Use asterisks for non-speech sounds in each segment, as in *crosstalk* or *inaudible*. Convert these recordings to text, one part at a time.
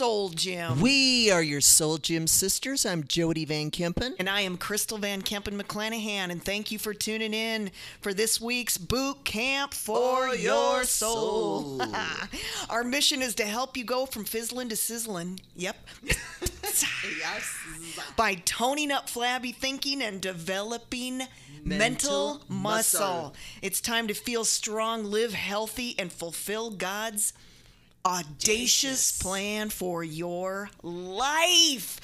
welcome to the Soul Gym. We are your Soul Gym sisters. I'm Jody Van Kempen. And I am Crystal Van Kempen McClanahan, and thank you for tuning in for this week's boot camp for, For your your soul. soul. *laughs* Our mission is to help you go from fizzling to sizzling. Yep. yes. *laughs* By toning up flabby thinking and developing mental, Mental muscle. muscle. It's time to feel strong, live healthy, and fulfill God's audacious plan for your life.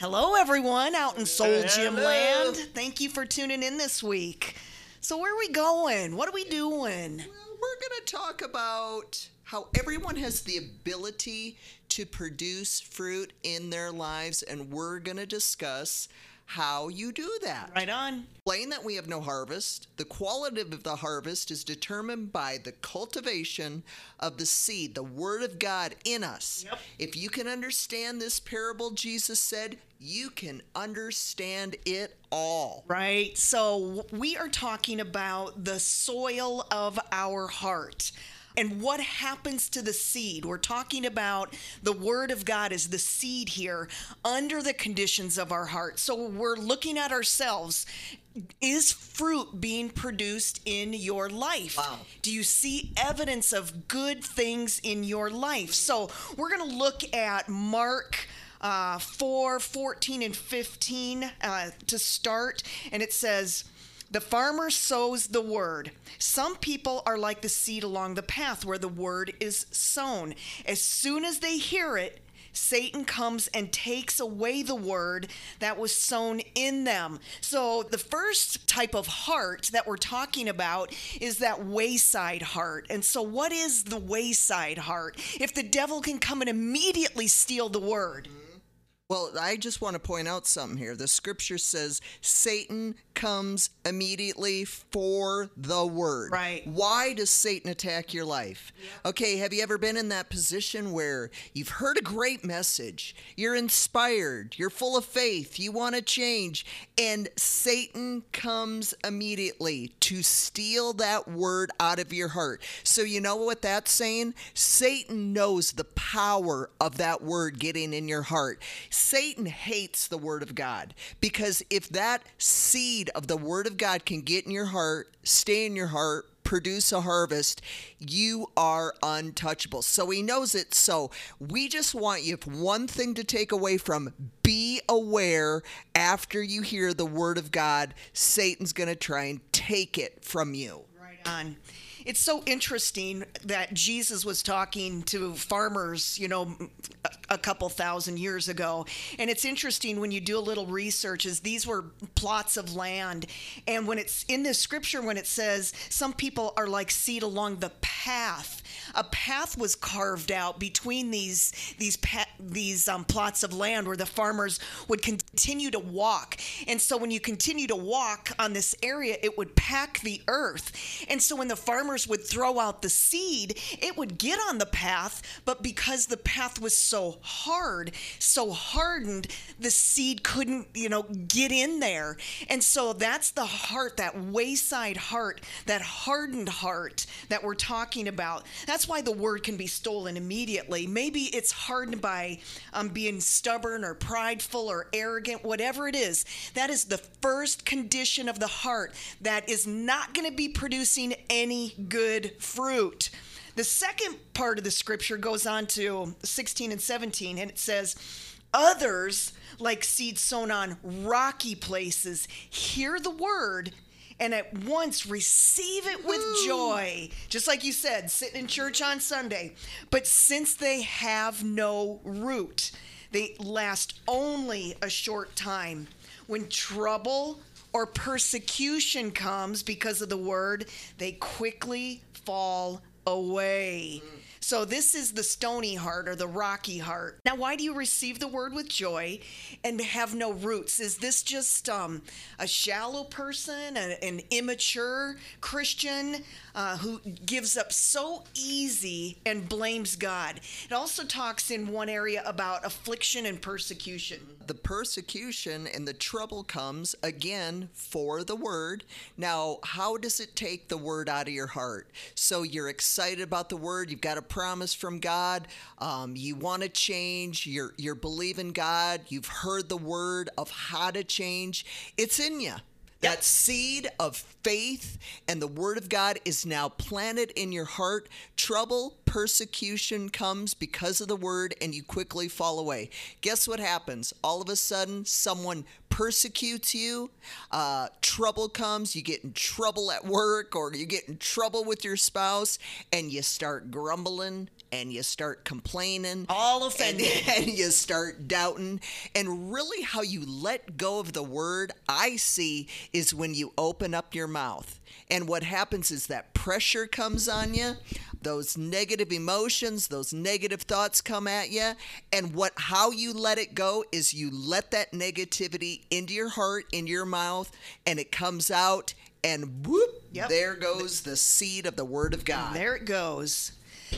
Hello, everyone out in Soul Gym Land. Thank you for tuning in this week. So, where are we going? What are we doing? Well, we're going to talk about how everyone has the ability to produce fruit in their lives, and we're going to discuss how you do that. Right on. Explain that we have no harvest. The quality of the harvest is determined by the cultivation of the seed, the Word of God in us. Yep. If you can understand this parable, Jesus said, you can understand it all. Right. So we are talking about the soil of our heart. And what happens to the seed? We're talking about the Word of God as the seed here under the conditions of our heart. So we're looking at ourselves. Is fruit being produced in your life? Wow. Do you see evidence of good things in your life? So we're going to look at Mark uh, 4, 14, and 15 uh, to start. And it says, the farmer sows the word. Some people are like the seed along the path where the word is sown. As soon as they hear it, Satan comes and takes away the word that was sown in them. So, the first type of heart that we're talking about is that wayside heart. And so, what is the wayside heart? If the devil can come and immediately steal the word, Well, I just want to point out something here. The scripture says Satan comes immediately for the word. Right. Why does Satan attack your life? Okay, have you ever been in that position where you've heard a great message, you're inspired, you're full of faith, you want to change, and Satan comes immediately to steal that word out of your heart? So, you know what that's saying? Satan knows the power of that word getting in your heart. Satan hates the word of God because if that seed of the word of God can get in your heart, stay in your heart, produce a harvest, you are untouchable. So he knows it. So we just want you, if one thing to take away from, be aware after you hear the word of God, Satan's going to try and take it from you. Right on. It's so interesting that Jesus was talking to farmers, you know, a- couple thousand years ago. And it's interesting when you do a little research is these were plots of land. And when it's in the scripture when it says some people are like seed along the path, a path was carved out between these these pa- these um, plots of land where the farmers would continue to walk. And so when you continue to walk on this area, it would pack the earth. And so when the farmers would throw out the seed, it would get on the path, but because the path was so hard, so hardened, the seed couldn't, you know, get in there. And so that's the heart, that wayside heart, that hardened heart that we're talking about. That's why the word can be stolen immediately. Maybe it's hardened by um, being stubborn or prideful or arrogant, whatever it is. That is the first condition of the heart that is not going to be producing any good fruit. The second part of the scripture goes on to 16 and 17, and it says, Others, like seeds sown on rocky places, hear the word and at once receive it with joy. Just like you said, sitting in church on Sunday. But since they have no root, they last only a short time. When trouble or persecution comes because of the word, they quickly fall away. So, this is the stony heart or the rocky heart. Now, why do you receive the word with joy and have no roots? Is this just um, a shallow person, an, an immature Christian uh, who gives up so easy and blames God? It also talks in one area about affliction and persecution. The persecution and the trouble comes again for the word. Now, how does it take the word out of your heart? So you're excited about the word, you've got a promise from God, um, you want to change, you're, you're believing God, you've heard the word of how to change, it's in you. That seed of faith and the word of God is now planted in your heart. Trouble, persecution comes because of the word, and you quickly fall away. Guess what happens? All of a sudden, someone persecutes you, uh, trouble comes, you get in trouble at work or you get in trouble with your spouse, and you start grumbling and you start complaining. All and, offended. *laughs* and you start doubting. And really, how you let go of the word I see is when you open up your mouth. And what happens is that pressure comes on you, those negative emotions, those negative thoughts come at you, and what how you let it go is you let that negativity into your heart, into your mouth, and it comes out and whoop, Yep. there goes the seed of the word of God. There it goes.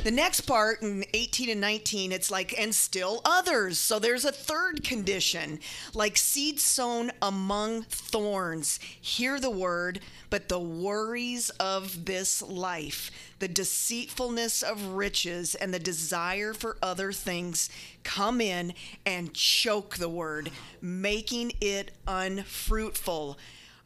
The next part in 18 and 19, it's like, and still others. So there's a third condition, like seed sown among thorns. Hear the word, but the worries of this life, the deceitfulness of riches, and the desire for other things come in and choke the word, making it unfruitful.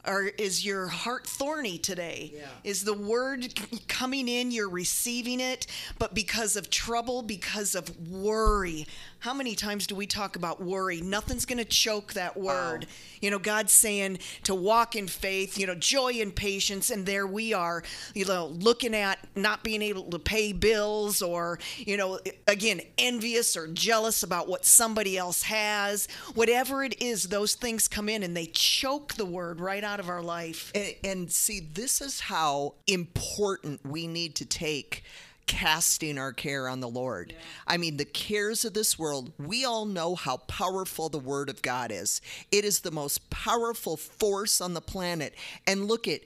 Or is your heart thorny today? Yeah. Is the word coming in, you're receiving it, but because of trouble, because of worry? How many times do we talk about worry? Nothing's going to choke that word. You know, God's saying to walk in faith, you know, joy and patience, and there we are, you know, looking at not being able to pay bills or, you know, again, envious or jealous about what somebody else has. Whatever it is, those things come in and they choke the word right out of our life. And, and see, this is how important we need to take casting our care on the Lord. I mean, the cares of this world, we all know how powerful the Word of God is. It is the most powerful force on the planet. And look at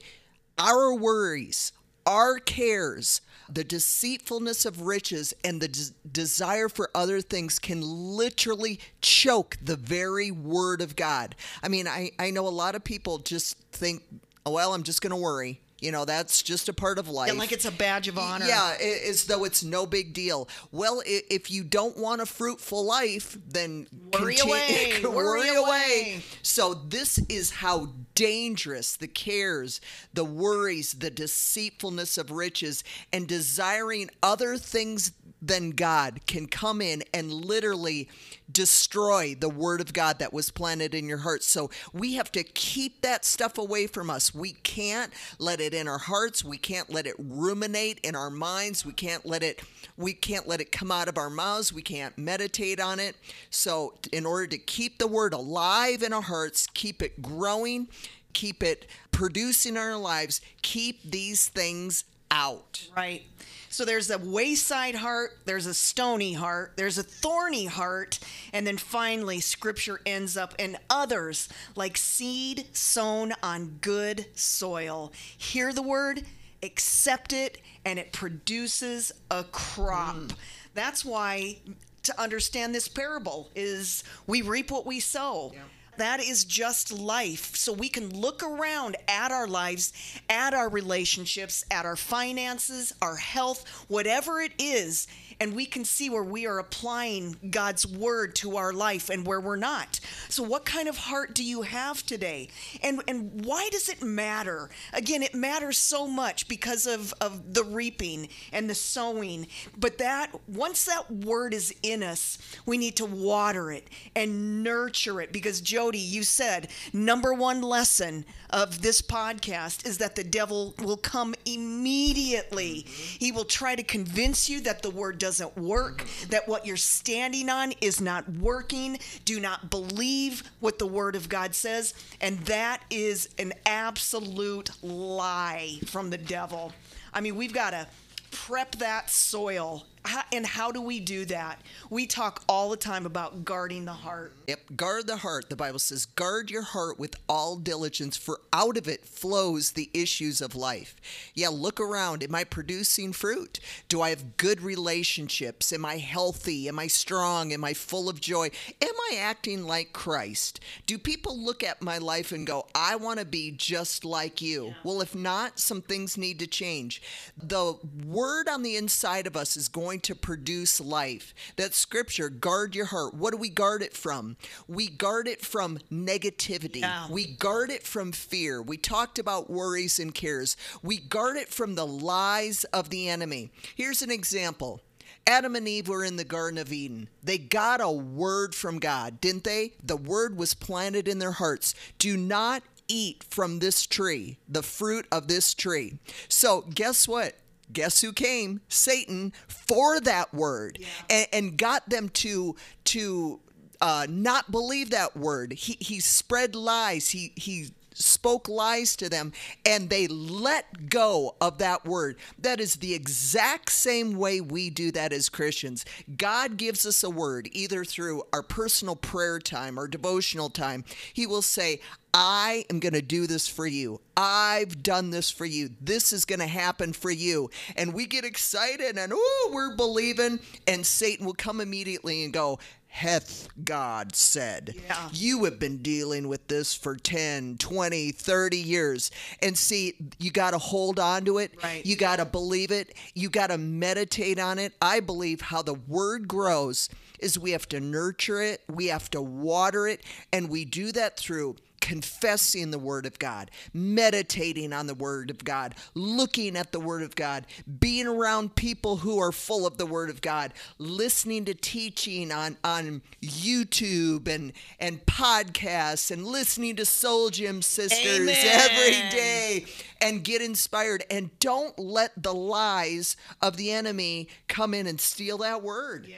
our worries, our cares, the deceitfulness of riches, and the des- desire for other things can literally choke the very Word of God. I mean, I, I know a lot of people just think, oh, well, I'm just going to worry. You know, that's just a part of life. And like it's a badge of honor. Yeah, as though it's no big deal. Well, if you don't want a fruitful life, then Worry *laughs* away, worry worry away. away. So this is how dangerous the cares, the worries, the deceitfulness of riches, and desiring other things than God can come in and literally destroy the word of God that was planted in your heart. So we have to keep that stuff away from us. We can't let it in our hearts. We can't let it ruminate in our minds. We can't let it we can't let it come out of our mouths. We can't meditate on it. So in order to keep the word alive in our hearts, keep it growing, keep it producing in our lives, keep these things out. Right. So there's a wayside heart, there's a stony heart, there's a thorny heart, and then finally, scripture ends up in others like seed sown on good soil. Hear the word, accept it, and it produces a crop. Mm. That's why to understand this parable is we reap what we sow. That is just life. So we can look around at our lives, at our relationships, at our finances, our health, whatever it is, and we can see where we are applying God's word to our life and where we're not. So what kind of heart do you have today? And and why does it matter? Again, it matters so much because of of the reaping and the sowing. But that once that word is in us, we need to water it and nurture it because Jody, you said number one lesson of this podcast is that the devil will come immediately. Mm-hmm. He will try to convince you that the word doesn't work, mm-hmm. that what you're standing on is not working. Do not believe what the word of God says, and that is an absolute lie from the devil. I mean, we've got to prep that soil. How, and how do we do that? We talk all the time about guarding the heart. Yep, guard the heart. The Bible says, guard your heart with all diligence, for out of it flows the issues of life. Yeah, look around. Am I producing fruit? Do I have good relationships? Am I healthy? Am I strong? Am I full of joy? Am I acting like Christ? Do people look at my life and go, I want to be just like you? Well, if not, some things need to change. The word on the inside of us is going going to produce life. That scripture, guard your heart. What do we guard it from? We guard it from negativity. Yeah. We guard it from fear. We talked about worries and cares. We guard it from the lies of the enemy. Here's an example. Adam and Eve were in the Garden of Eden. They got a word from God, didn't they? The word was planted in their hearts. Do not eat from this tree, the fruit of this tree. So, guess what? Guess who came? Satan for that word and, and got them to to uh, not believe that word. He he spread lies. He he spoke lies to them and they let go of that word. That is the exact same way we do that as Christians. God gives us a word either through our personal prayer time or devotional time. He will say, I am going to do this for you. I've done this for you. This is going to happen for you. And we get excited and, oh, we're believing. And Satan will come immediately and go, hath God said. Yeah. You have been dealing with this for 10, 20, 30 years. And see, you got to hold on to it. Right. You got to believe it. You got to meditate on it. I believe how the word grows is we have to nurture it, we have to water it, and we do that through confessing the Word of God, meditating on the Word of God, looking at the Word of God, being around people who are full of the Word of God, listening to teaching on, on YouTube and, and podcasts, and listening to Soul Gym Sisters Amen. every day and get inspired. And don't let the lies of the enemy come in and steal that Word. Yeah.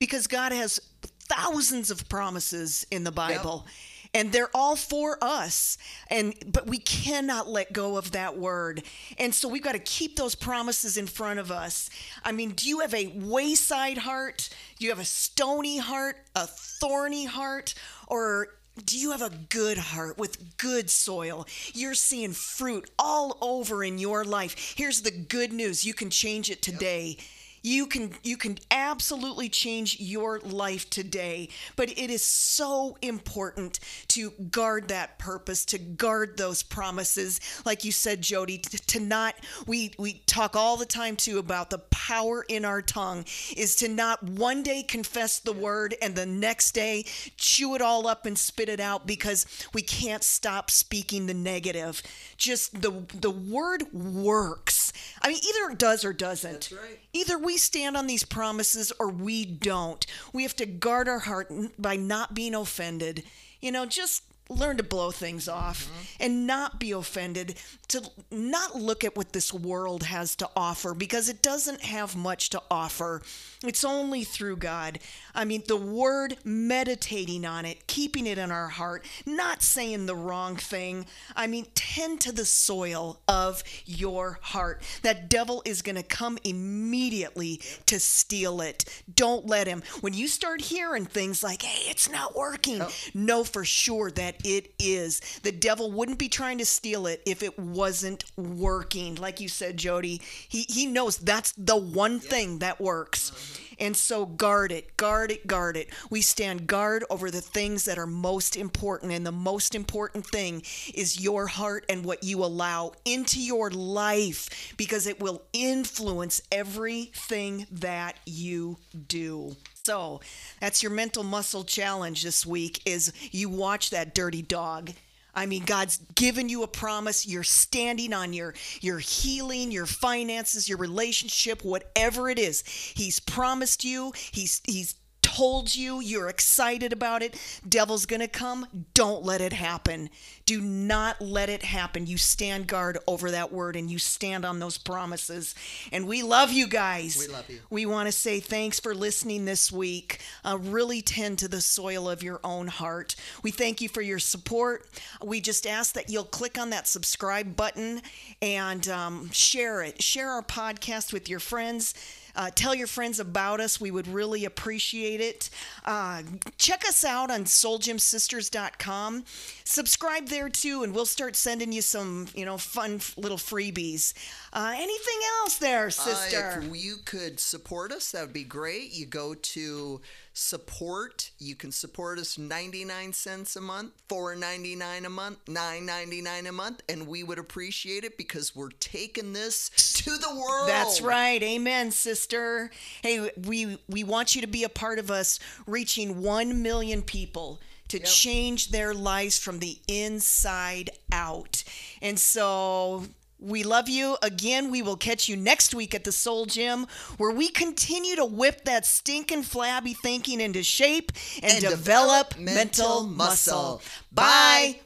Because God has thousands of promises in the Bible. And they're all for us. And but we cannot let go of that word. And so we've got to keep those promises in front of us. I mean, do you have a wayside heart? Do you have a stony heart, a thorny heart, or do you have a good heart with good soil? You're seeing fruit all over in your life. Here's the good news. You can change it today you can you can absolutely change your life today but it is so important to guard that purpose to guard those promises. Like you said jody to, not we we talk all the time too about the power in our tongue is to not one day confess the word and the next day chew it all up and spit it out because we can't stop speaking the negative. Just the the word works i mean either it does or doesn't right. Either we stand on these promises or we don't. We have to guard our heart by not being offended. You know, just learn to blow things off mm-hmm. and not be offended, to not look at what this world has to offer because it doesn't have much to offer. It's only through God. I mean, the word, meditating on it, keeping it in our heart, not saying the wrong thing. I mean, tend to the soil of your heart. That devil is going to come immediately to steal it. Don't let him. When you start hearing things like, hey, it's not working, know for sure that it is. The devil wouldn't be trying to steal it if it wasn't working. Like you said, Jody, he, he knows that's the one thing that works. Mm-hmm. And so guard it, guard it, guard it. We stand guard over the things that are most important. And the most important thing is your heart and what you allow into your life because it will influence everything that you do. So that's your mental muscle challenge this week is you watch that dirty dog. I mean, God's given you a promise. You're standing on your your healing, your finances, your relationship, whatever it is. He's promised you. He's he's told you. You're excited about it. Devil's gonna come. Don't let it happen. Do not let it happen. You stand guard over that word and you stand on those promises. And we love you guys. We love you. We want to say thanks for listening this week. Uh, really tend to the soil of your own heart. We thank you for your support. We just ask that you'll click on that subscribe button and um, share it. Share our podcast with your friends. Uh, tell your friends about us. We would really appreciate it. Uh, check us out on soulgymsisters.com. Subscribe there too, and we'll start sending you some, you know, fun f- little freebies. Uh, anything else there, sister? Uh, if you could support us, that would be great. You go to support. You can support us 99 cents a month, 4.99 a month, 9.99 a month, and we would appreciate it because we're taking this to the world. That's right. Amen, sister. Hey, we we want you to be a part of us reaching 1 million people to Yep. change their lives from the inside out. And so we love you. Again, we will catch you next week at the Soul Gym where we continue to whip that stinking flabby thinking into shape and, And develop, develop mental muscle. muscle. Bye.